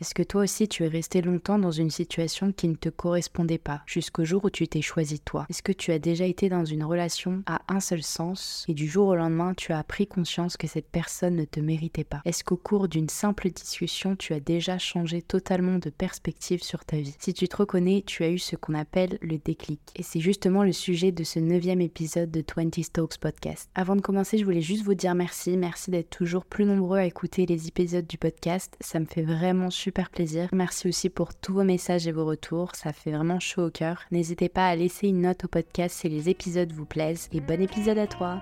Est-ce que toi aussi tu es resté longtemps dans une situation qui ne te correspondait pas, jusqu'au jour où tu t'es choisi toi? Est-ce que tu as déjà été dans une relation à un seul sens et du jour au lendemain tu as pris conscience que cette personne ne te méritait pas? Est-ce qu'au cours d'une simple discussion tu as déjà changé totalement de perspective sur ta vie? Si tu te reconnais, tu as eu ce qu'on appelle le déclic. Et c'est justement le sujet de ce neuvième épisode de 20 Stokes Podcast. Avant de commencer, je voulais juste vous dire merci, merci d'être toujours plus nombreux à écouter les épisodes du podcast, ça me fait vraiment super plaisir. Merci aussi pour tous vos messages et vos retours, ça fait vraiment chaud au cœur. N'hésitez pas à laisser une note au podcast si les épisodes vous plaisent et bon épisode à toi.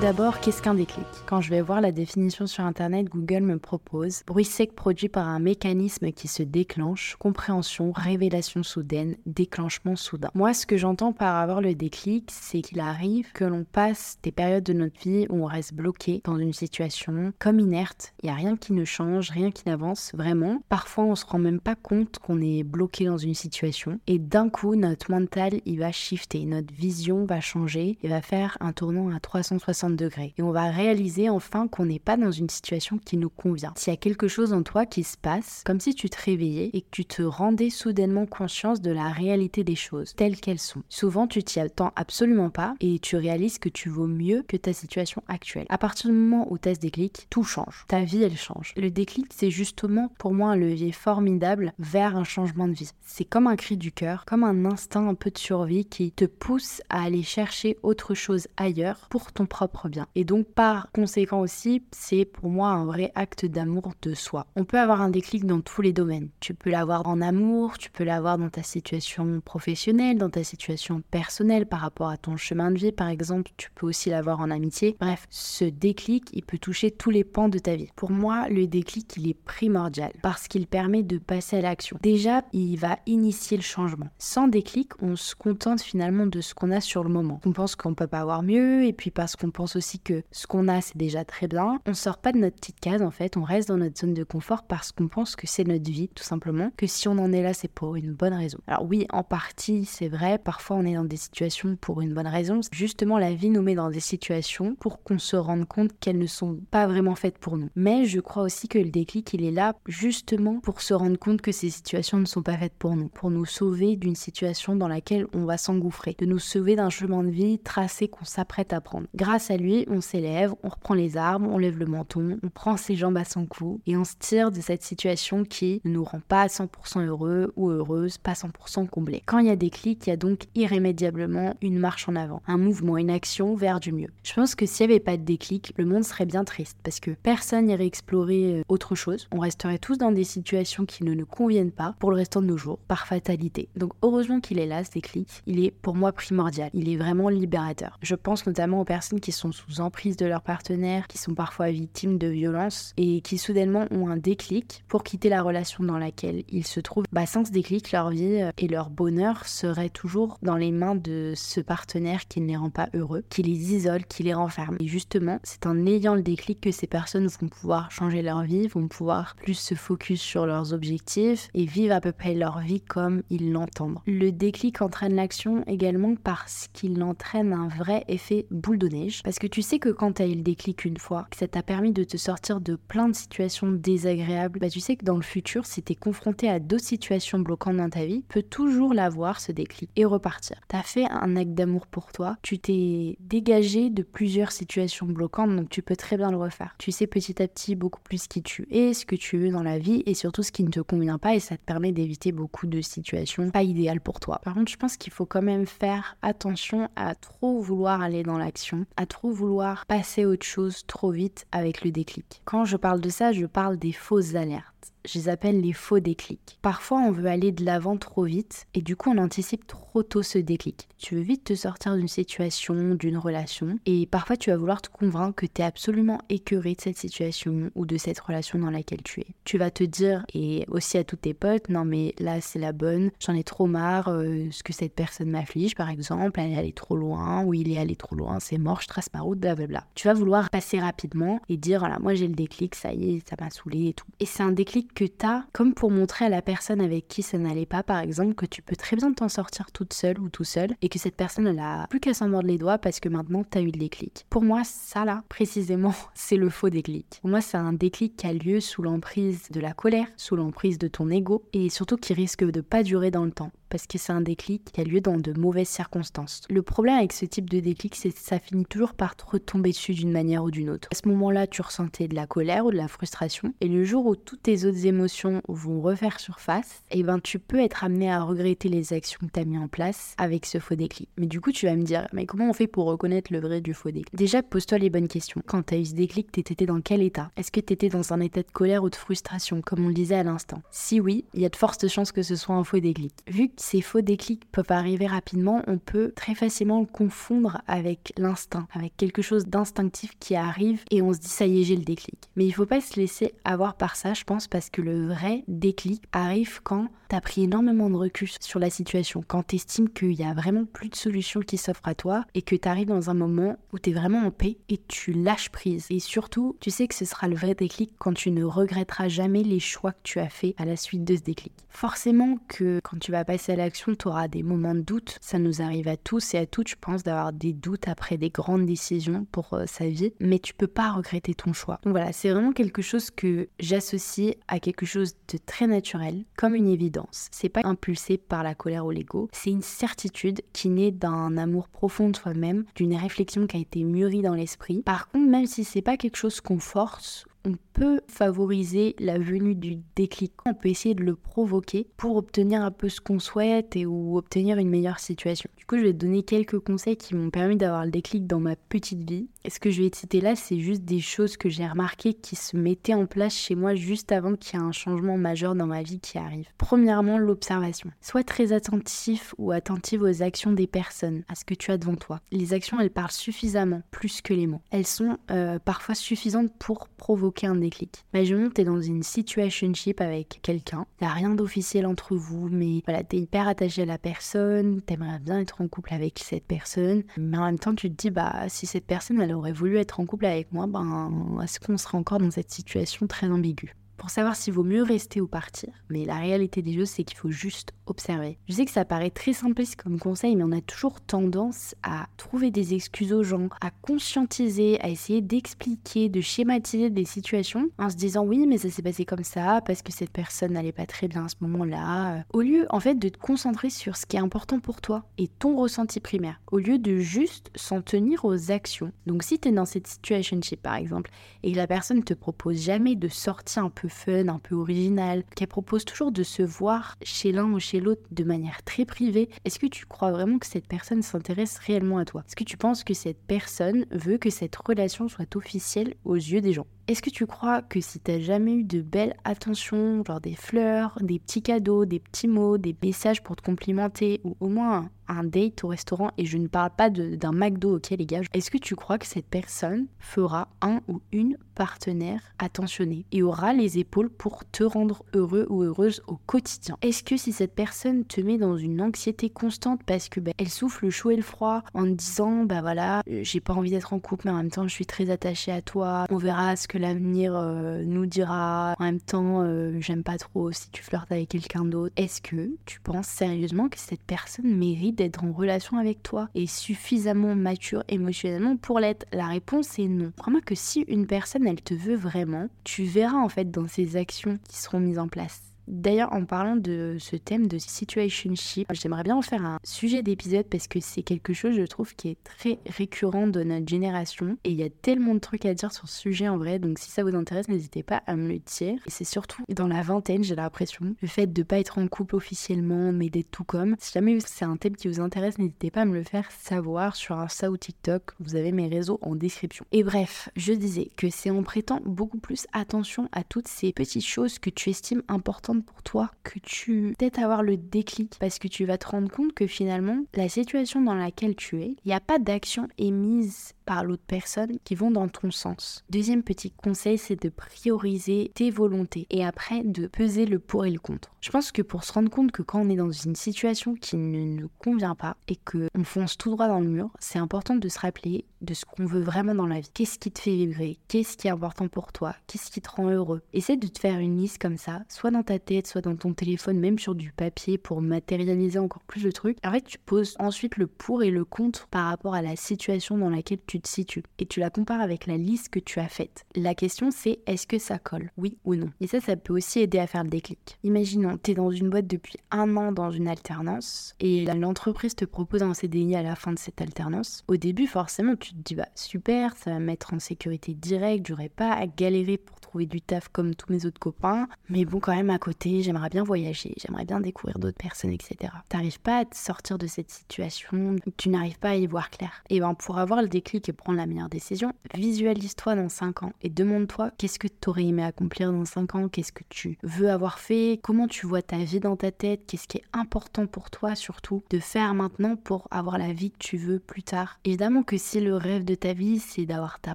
D'abord, qu'est-ce qu'un déclic? Quand je vais voir la définition sur Internet, Google me propose bruit sec produit par un mécanisme qui se déclenche, compréhension, révélation soudaine, déclenchement soudain. Moi, ce que j'entends par avoir le déclic, c'est qu'il arrive que l'on passe des périodes de notre vie où on reste bloqué dans une situation comme inerte. Il n'y a rien qui ne change, rien qui n'avance vraiment. Parfois, on se rend même pas compte qu'on est bloqué dans une situation. Et d'un coup, notre mental, il va shifter, notre vision va changer, il va faire un tournant à 360 degrés. Et on va réaliser enfin qu'on n'est pas dans une situation qui nous convient. S'il y a quelque chose en toi qui se passe, comme si tu te réveillais et que tu te rendais soudainement conscience de la réalité des choses, telles qu'elles sont. Souvent, tu t'y attends absolument pas et tu réalises que tu vaux mieux que ta situation actuelle. À partir du moment où tu as ce déclic, tout change. Ta vie, elle change. Le déclic, c'est justement pour moi un levier formidable vers un changement de vie. C'est comme un cri du cœur, comme un instinct un peu de survie qui te pousse à aller chercher autre chose ailleurs pour ton propre bien. Et donc par conséquent aussi, c'est pour moi un vrai acte d'amour de soi. On peut avoir un déclic dans tous les domaines. Tu peux l'avoir en amour, tu peux l'avoir dans ta situation professionnelle, dans ta situation personnelle par rapport à ton chemin de vie par exemple, tu peux aussi l'avoir en amitié. Bref, ce déclic, il peut toucher tous les pans de ta vie. Pour moi, le déclic, il est primordial parce qu'il permet de passer à l'action. Déjà, il va initier le changement. Sans déclic, on se contente finalement de ce qu'on a sur le moment. On pense qu'on peut pas avoir mieux et puis parce qu'on pense aussi que ce qu'on a, c'est déjà très bien. On sort pas de notre petite case en fait, on reste dans notre zone de confort parce qu'on pense que c'est notre vie, tout simplement. Que si on en est là, c'est pour une bonne raison. Alors oui, en partie, c'est vrai. Parfois, on est dans des situations pour une bonne raison. Justement, la vie nous met dans des situations pour qu'on se rende compte qu'elles ne sont pas vraiment faites pour nous. Mais je crois aussi que le déclic, il est là justement pour se rendre compte que ces situations ne sont pas faites pour nous, pour nous sauver d'une situation dans laquelle on va s'engouffrer, de nous sauver d'un chemin de vie tracé qu'on s'apprête à prendre. Grâce à lui, on s'élève, on reprend les armes, on lève le menton, on prend ses jambes à son cou et on se tire de cette situation qui ne nous rend pas 100% heureux ou heureuse, pas 100% comblé. Quand il y a des clics, il y a donc irrémédiablement une marche en avant, un mouvement, une action vers du mieux. Je pense que s'il n'y avait pas de déclic, le monde serait bien triste parce que personne n'irait explorer euh, autre chose. On resterait tous dans des situations qui ne nous conviennent pas pour le restant de nos jours, par fatalité. Donc heureusement qu'il est là, ce déclic. Il est pour moi primordial. Il est vraiment libérateur. Je pense notamment aux personnes qui sont sous emprise de leur partenaire, qui sont parfois victimes de violences et qui soudainement ont un déclic pour quitter la relation dans laquelle ils se trouvent. Bah, sans ce déclic, leur vie et leur bonheur seraient toujours dans les mains de ce partenaire qui ne les rend pas heureux, qui les isole, qui les renferme. Et justement, c'est en ayant le déclic que ces personnes vont pouvoir changer leur vie, vont pouvoir plus se focus sur leurs objectifs et vivre à peu près leur vie comme ils l'entendent. Le déclic entraîne l'action également parce qu'il entraîne un vrai effet boule de neige. Parce que tu sais que quand tu as eu le déclic une fois, que ça t'a permis de te sortir de plein de situations désagréables, bah tu sais que dans le futur, si tu es confronté à d'autres situations bloquantes dans ta vie, peut toujours l'avoir ce déclic et repartir. Tu as fait un acte d'amour pour toi, tu t'es dégagé de plusieurs situations bloquantes, donc tu peux très bien le refaire. Tu sais petit à petit beaucoup plus qui tu es, ce que tu veux dans la vie et surtout ce qui ne te convient pas et ça te permet d'éviter beaucoup de situations pas idéales pour toi. Par contre, je pense qu'il faut quand même faire attention à trop vouloir aller dans l'action, à trop vouloir passer autre chose trop vite avec le déclic. Quand je parle de ça, je parle des fausses alertes je les appelle les faux déclics. Parfois, on veut aller de l'avant trop vite et du coup, on anticipe trop tôt ce déclic. Tu veux vite te sortir d'une situation, d'une relation et parfois, tu vas vouloir te convaincre que tu es absolument écœuré de cette situation ou de cette relation dans laquelle tu es. Tu vas te dire, et aussi à tous tes potes, non mais là, c'est la bonne, j'en ai trop marre, euh, ce que cette personne m'afflige, par exemple, elle est allée trop loin ou il est allé trop loin, c'est mort, je trace ma route, blablabla. Tu vas vouloir passer rapidement et dire, voilà, moi j'ai le déclic, ça y est, ça m'a saoulé et tout. Et c'est un déclic que tu as, comme pour montrer à la personne avec qui ça n'allait pas, par exemple, que tu peux très bien t'en sortir toute seule ou tout seul et que cette personne, elle a plus qu'à s'en mordre les doigts parce que maintenant tu as eu le déclic. Pour moi, ça là, précisément, c'est le faux déclic. Pour moi, c'est un déclic qui a lieu sous l'emprise de la colère, sous l'emprise de ton ego et surtout qui risque de pas durer dans le temps parce que c'est un déclic qui a lieu dans de mauvaises circonstances. Le problème avec ce type de déclic, c'est que ça finit toujours par te retomber dessus d'une manière ou d'une autre. À ce moment-là, tu ressentais de la colère ou de la frustration, et le jour où toutes tes autres émotions vont refaire surface, et eh ben tu peux être amené à regretter les actions que tu as mis en place avec ce faux déclic. Mais du coup, tu vas me dire, mais comment on fait pour reconnaître le vrai du faux déclic? Déjà, pose-toi les bonnes questions. Quand tu as eu ce déclic, t'étais dans quel état? Est-ce que tu étais dans un état de colère ou de frustration, comme on le disait à l'instant? Si oui, il y a de fortes chances que ce soit un faux déclic. Vu que ces faux déclics peuvent arriver rapidement, on peut très facilement le confondre avec l'instinct, avec quelque chose d'instinctif qui arrive et on se dit ça y est, j'ai le déclic. Mais il faut pas se laisser avoir par ça, je pense, parce que le vrai déclic arrive quand tu as pris énormément de recul sur la situation, quand tu estimes qu'il y a vraiment plus de solutions qui s'offrent à toi et que tu arrives dans un moment où tu es vraiment en paix et tu lâches prise. Et surtout, tu sais que ce sera le vrai déclic quand tu ne regretteras jamais les choix que tu as fait à la suite de ce déclic. Forcément que quand tu vas passer à l'action, tu auras des moments de doute. Ça nous arrive à tous et à toutes, je pense, d'avoir des doutes après des grandes décisions pour euh, sa vie, mais tu peux pas regretter ton choix. Donc voilà, c'est vraiment quelque chose que j'associe à quelque chose de très naturel, comme une évidence. C'est pas impulsé par la colère ou l'ego, c'est une certitude qui naît d'un amour profond de soi-même, d'une réflexion qui a été mûrie dans l'esprit. Par contre, même si c'est pas quelque chose qu'on force on peut favoriser la venue du déclic. On peut essayer de le provoquer pour obtenir un peu ce qu'on souhaite et ou obtenir une meilleure situation. Du coup, je vais te donner quelques conseils qui m'ont permis d'avoir le déclic dans ma petite vie. Et ce que je vais te citer là, c'est juste des choses que j'ai remarquées qui se mettaient en place chez moi juste avant qu'il y ait un changement majeur dans ma vie qui arrive. Premièrement, l'observation. Sois très attentif ou attentive aux actions des personnes, à ce que tu as devant toi. Les actions, elles parlent suffisamment, plus que les mots. Elles sont euh, parfois suffisantes pour provoquer un déclic. Imaginons que tu es dans une situationship avec quelqu'un, a rien d'officiel entre vous, mais voilà, tu es hyper attaché à la personne, tu aimerais bien être en couple avec cette personne, mais en même temps tu te dis, bah si cette personne elle aurait voulu être en couple avec moi, ben est-ce qu'on sera encore dans cette situation très ambiguë? Pour savoir s'il vaut mieux rester ou partir. Mais la réalité des choses, c'est qu'il faut juste observer. Je sais que ça paraît très simpliste comme conseil, mais on a toujours tendance à trouver des excuses aux gens, à conscientiser, à essayer d'expliquer, de schématiser des situations en se disant oui, mais ça s'est passé comme ça parce que cette personne n'allait pas très bien à ce moment-là. Au lieu en fait de te concentrer sur ce qui est important pour toi et ton ressenti primaire, au lieu de juste s'en tenir aux actions. Donc si tu es dans cette situationship par exemple et que la personne te propose jamais de sortir un peu fun, un peu original, qu'elle propose toujours de se voir chez l'un ou chez l'autre de manière très privée, est-ce que tu crois vraiment que cette personne s'intéresse réellement à toi? Est-ce que tu penses que cette personne veut que cette relation soit officielle aux yeux des gens? Est-ce que tu crois que si t'as jamais eu de belles attentions, genre des fleurs, des petits cadeaux, des petits mots, des messages pour te complimenter, ou au moins un date au restaurant, et je ne parle pas d'un McDo, ok les gars, est-ce que tu crois que cette personne fera un ou une partenaire attentionné et aura les épaules pour te rendre heureux ou heureuse au quotidien? Est-ce que si cette personne te met dans une anxiété constante parce que bah, elle souffle le chaud et le froid en te disant bah voilà, euh, j'ai pas envie d'être en couple mais en même temps je suis très attachée à toi, on verra ce que l'avenir euh, nous dira. En même temps, euh, j'aime pas trop si tu flirtes avec quelqu'un d'autre. Est-ce que tu penses sérieusement que cette personne mérite d'être en relation avec toi et suffisamment mature émotionnellement pour l'être? La réponse est non. Crois-moi que si une personne, elle te veut vraiment, tu verras en fait dans ses actions qui seront mises en place. D'ailleurs, en parlant de ce thème de situationship, j'aimerais bien en faire un sujet d'épisode parce que c'est quelque chose, je trouve, qui est très récurrent de notre génération. Et il y a tellement de trucs à dire sur ce sujet en vrai. Donc, si ça vous intéresse, n'hésitez pas à me le dire. Et c'est surtout dans la vingtaine, j'ai l'impression, le fait de pas être en couple officiellement, mais d'être tout comme. Si jamais c'est un thème qui vous intéresse, n'hésitez pas à me le faire savoir sur Insta ou TikTok. Vous avez mes réseaux en description. Et bref, je disais que c'est en prêtant beaucoup plus attention à toutes ces petites choses que tu estimes importantes pour toi que tu peut-être avoir le déclic parce que tu vas te rendre compte que finalement, la situation dans laquelle tu es, il n'y a pas d'action émise par l'autre personne qui vont dans ton sens. Deuxième petit conseil, c'est de prioriser tes volontés et après de peser le pour et le contre. Je pense que pour se rendre compte que quand on est dans une situation qui ne nous convient pas et que on fonce tout droit dans le mur, c'est important de se rappeler de ce qu'on veut vraiment dans la vie. Qu'est-ce qui te fait vibrer? Qu'est-ce qui est important pour toi? Qu'est-ce qui te rend heureux? Essaie de te faire une liste comme ça, soit dans ta tête, soit dans ton téléphone, même sur du papier pour matérialiser encore plus le truc. En fait, tu poses ensuite le pour et le contre par rapport à la situation dans laquelle tu te situes et tu la compares avec la liste que tu as faite. La question c'est est-ce que ça colle Oui ou non? Et ça, ça peut aussi aider à faire le déclic. Imaginons, tu es dans une boîte depuis un an dans une alternance et l'entreprise te propose un CDI à la fin de cette alternance. Au début, forcément, tu te dis bah super, ça va me mettre en sécurité directe, j'aurais pas à galérer pour trouver du taf comme tous mes autres copains. Mais bon, quand même à côté, j'aimerais bien voyager, j'aimerais bien découvrir d'autres personnes, etc. T'arrives pas à sortir de cette situation, tu n'arrives pas à y voir clair. Et ben pour avoir le déclic et prendre la meilleure décision, visualise-toi dans 5 ans et demande-toi qu'est-ce que tu aurais aimé accomplir dans 5 ans, qu'est-ce que tu veux avoir fait, comment tu vois ta vie dans ta tête, qu'est-ce qui est important pour toi surtout de faire maintenant pour avoir la vie que tu veux plus tard. Évidemment que si le rêve de ta vie c'est d'avoir ta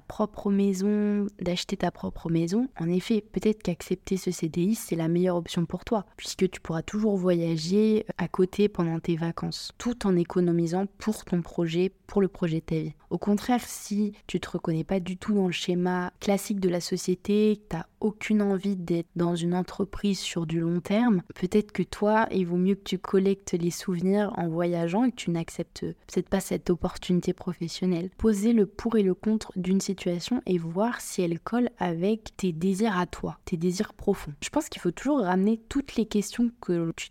propre maison, d'acheter ta propre maison, en effet, peut-être qu'accepter ce CDI, c'est la meilleure pour toi, puisque tu pourras toujours voyager à côté pendant tes vacances, tout en économisant pour ton projet, pour le projet de ta vie. Au contraire, si tu te reconnais pas du tout dans le schéma classique de la société, que tu aucune envie d'être dans une entreprise sur du long terme, peut-être que toi, il vaut mieux que tu collectes les souvenirs en voyageant et que tu n'acceptes peut-être pas cette opportunité professionnelle. Poser le pour et le contre d'une situation et voir si elle colle avec tes désirs à toi, tes désirs profonds. Je pense qu'il faut toujours ramener toutes les questions que tu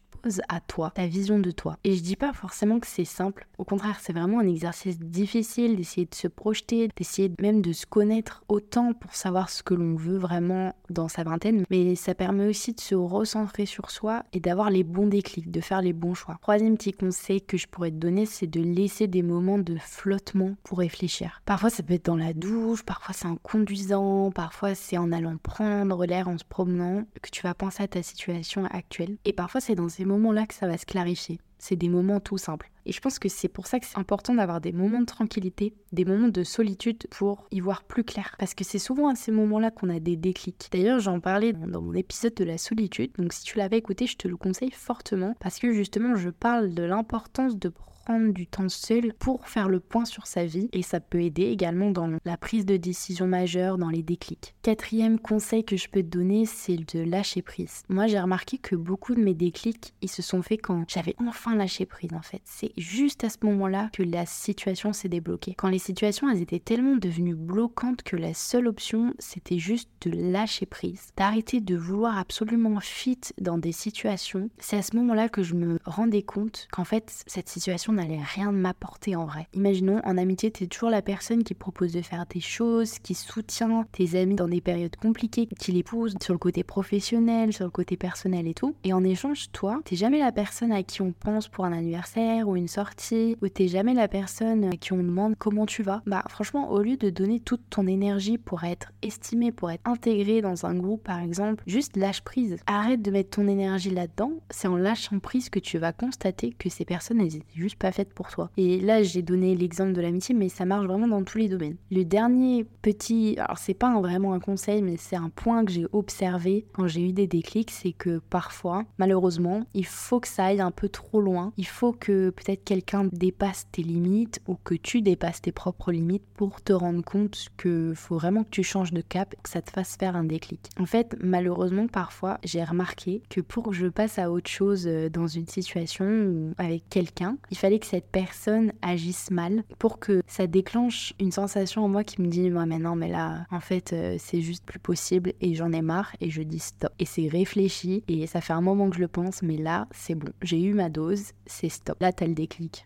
à toi, ta vision de toi. Et je dis pas forcément que c'est simple, au contraire, c'est vraiment un exercice difficile d'essayer de se projeter, d'essayer même de se connaître autant pour savoir ce que l'on veut vraiment dans sa vingtaine, mais ça permet aussi de se recentrer sur soi et d'avoir les bons déclics, de faire les bons choix. Troisième petit conseil que je pourrais te donner, c'est de laisser des moments de flottement pour réfléchir. Parfois ça peut être dans la douche, parfois c'est en conduisant, parfois c'est en allant prendre l'air en se promenant que tu vas penser à ta situation actuelle. Et parfois c'est dans ces moments là que ça va se clarifier. C'est des moments tout simples. Et je pense que c'est pour ça que c'est important d'avoir des moments de tranquillité, des moments de solitude pour y voir plus clair. Parce que c'est souvent à ces moments-là qu'on a des déclics. D'ailleurs, j'en parlais dans mon épisode de la solitude. Donc si tu l'avais écouté, je te le conseille fortement. Parce que justement, je parle de l'importance de prendre du temps seul pour faire le point sur sa vie et ça peut aider également dans la prise de décision majeure, dans les déclics. Quatrième conseil que je peux te donner, c'est de lâcher prise. Moi, j'ai remarqué que beaucoup de mes déclics, ils se sont faits quand j'avais enfin lâché prise en fait. C'est juste à ce moment-là que la situation s'est débloquée. Quand les situations, elles étaient tellement devenues bloquantes que la seule option, c'était juste de lâcher prise, d'arrêter de vouloir absolument fit dans des situations. C'est à ce moment-là que je me rendais compte qu'en fait, cette situation n'allait rien m'apporter en vrai. Imaginons, en amitié, tu es toujours la personne qui propose de faire des choses, qui soutient tes amis dans des périodes compliquées, qui les pousse sur le côté professionnel, sur le côté personnel et tout. Et en échange, toi, t'es jamais la personne à qui on pense pour un anniversaire ou une sortie, ou t'es jamais la personne à qui on demande comment tu vas. Bah franchement, au lieu de donner toute ton énergie pour être estimé, pour être intégré dans un groupe par exemple, juste lâche prise. Arrête de mettre ton énergie là-dedans. C'est en lâchant prise que tu vas constater que ces personnes, elles étaient juste pas faite pour toi. Et là, j'ai donné l'exemple de l'amitié, mais ça marche vraiment dans tous les domaines. Le dernier petit, alors c'est pas vraiment un conseil, mais c'est un point que j'ai observé quand j'ai eu des déclics, c'est que parfois, malheureusement, il faut que ça aille un peu trop loin. Il faut que peut-être quelqu'un dépasse tes limites ou que tu dépasses tes propres limites pour te rendre compte que faut vraiment que tu changes de cap, que ça te fasse faire un déclic. En fait, malheureusement, parfois, j'ai remarqué que pour que je passe à autre chose euh, dans une situation ou avec quelqu'un, il fallait que cette personne agisse mal pour que ça déclenche une sensation en moi qui me dit moi mais non mais là en fait euh, c'est juste plus possible et j'en ai marre et je dis stop et c'est réfléchi et ça fait un moment que je le pense mais là c'est bon j'ai eu ma dose c'est stop. Là, t'as le déclic.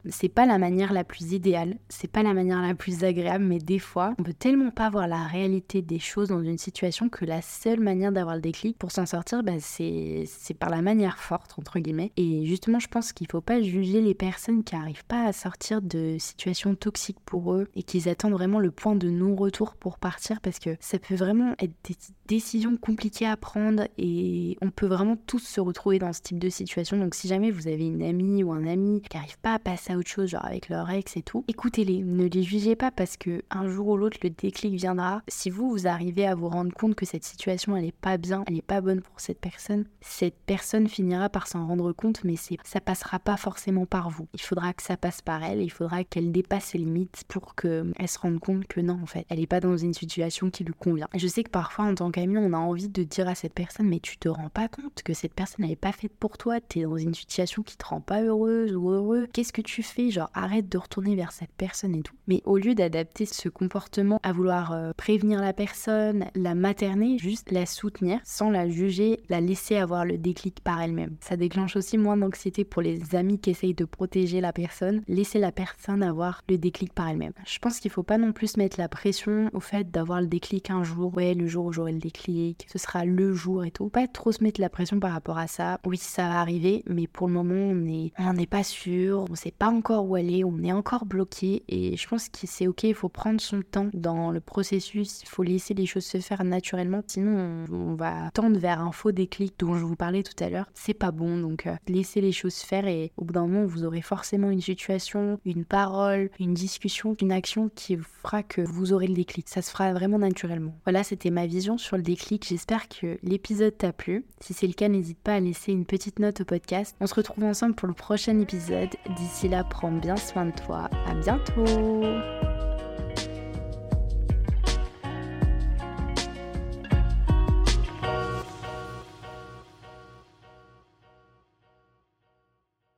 C'est pas la manière la plus idéale, c'est pas la manière la plus agréable, mais des fois, on peut tellement pas voir la réalité des choses dans une situation que la seule manière d'avoir le déclic pour s'en sortir, bah, c'est par la manière forte, entre guillemets. Et justement, je pense qu'il faut pas juger les personnes qui arrivent pas à sortir de situations toxiques pour eux et qu'ils attendent vraiment le point de non-retour pour partir parce que ça peut vraiment être des décisions compliquées à prendre et on peut vraiment tous se retrouver dans ce type de situation. Donc si jamais vous avez une amie ou un ami qui n'arrive pas à passer à autre chose, genre avec leur ex et tout, écoutez-les, ne les jugez pas parce que un jour ou l'autre le déclic viendra. Si vous vous arrivez à vous rendre compte que cette situation elle est pas bien, elle est pas bonne pour cette personne, cette personne finira par s'en rendre compte, mais c'est ça passera pas forcément par vous. Il faudra que ça passe par elle, il faudra qu'elle dépasse ses limites pour qu'elle se rende compte que non en fait, elle est pas dans une situation qui lui convient. je sais que parfois en tant qu'ami, on a envie de dire à cette personne mais tu te rends pas compte que cette personne n'est pas faite pour toi, tu es dans une situation qui te rend pas heureuse ou heureux. Qu'est-ce que tu fais Genre arrête de retourner vers cette personne et tout. Mais au lieu d'adapter ce comportement à vouloir euh, prévenir la personne, la materner, juste la soutenir sans la juger, la laisser avoir le déclic par elle-même. Ça déclenche aussi moins d'anxiété pour les amis qui essayent de protéger la personne. Laisser la personne avoir le déclic par elle-même. Je pense qu'il faut pas non plus mettre la pression au fait d'avoir le déclic un jour. Ouais, le jour où j'aurai le déclic, ce sera le jour et tout. Pas trop se mettre la pression par rapport à ça. Oui, ça va arriver, mais pour le moment, on n'est on n'est pas sûr, on sait pas encore où aller, on est encore bloqué et je pense que c'est ok, il faut prendre son temps dans le processus, il faut laisser les choses se faire naturellement, sinon on, va tendre vers un faux déclic dont je vous parlais tout à l'heure. C'est pas bon, donc euh, laissez les choses faire et au bout d'un moment, vous aurez forcément une situation, une parole, une discussion, une action qui fera que vous aurez le déclic. Ça se fera vraiment naturellement. Voilà, c'était ma vision sur le déclic. J'espère que l'épisode t'a plu. Si c'est le cas, n'hésite pas à laisser une petite note au podcast. On se retrouve ensemble pour le prochain épisode. D'ici là, prends bien soin de toi. À bientôt!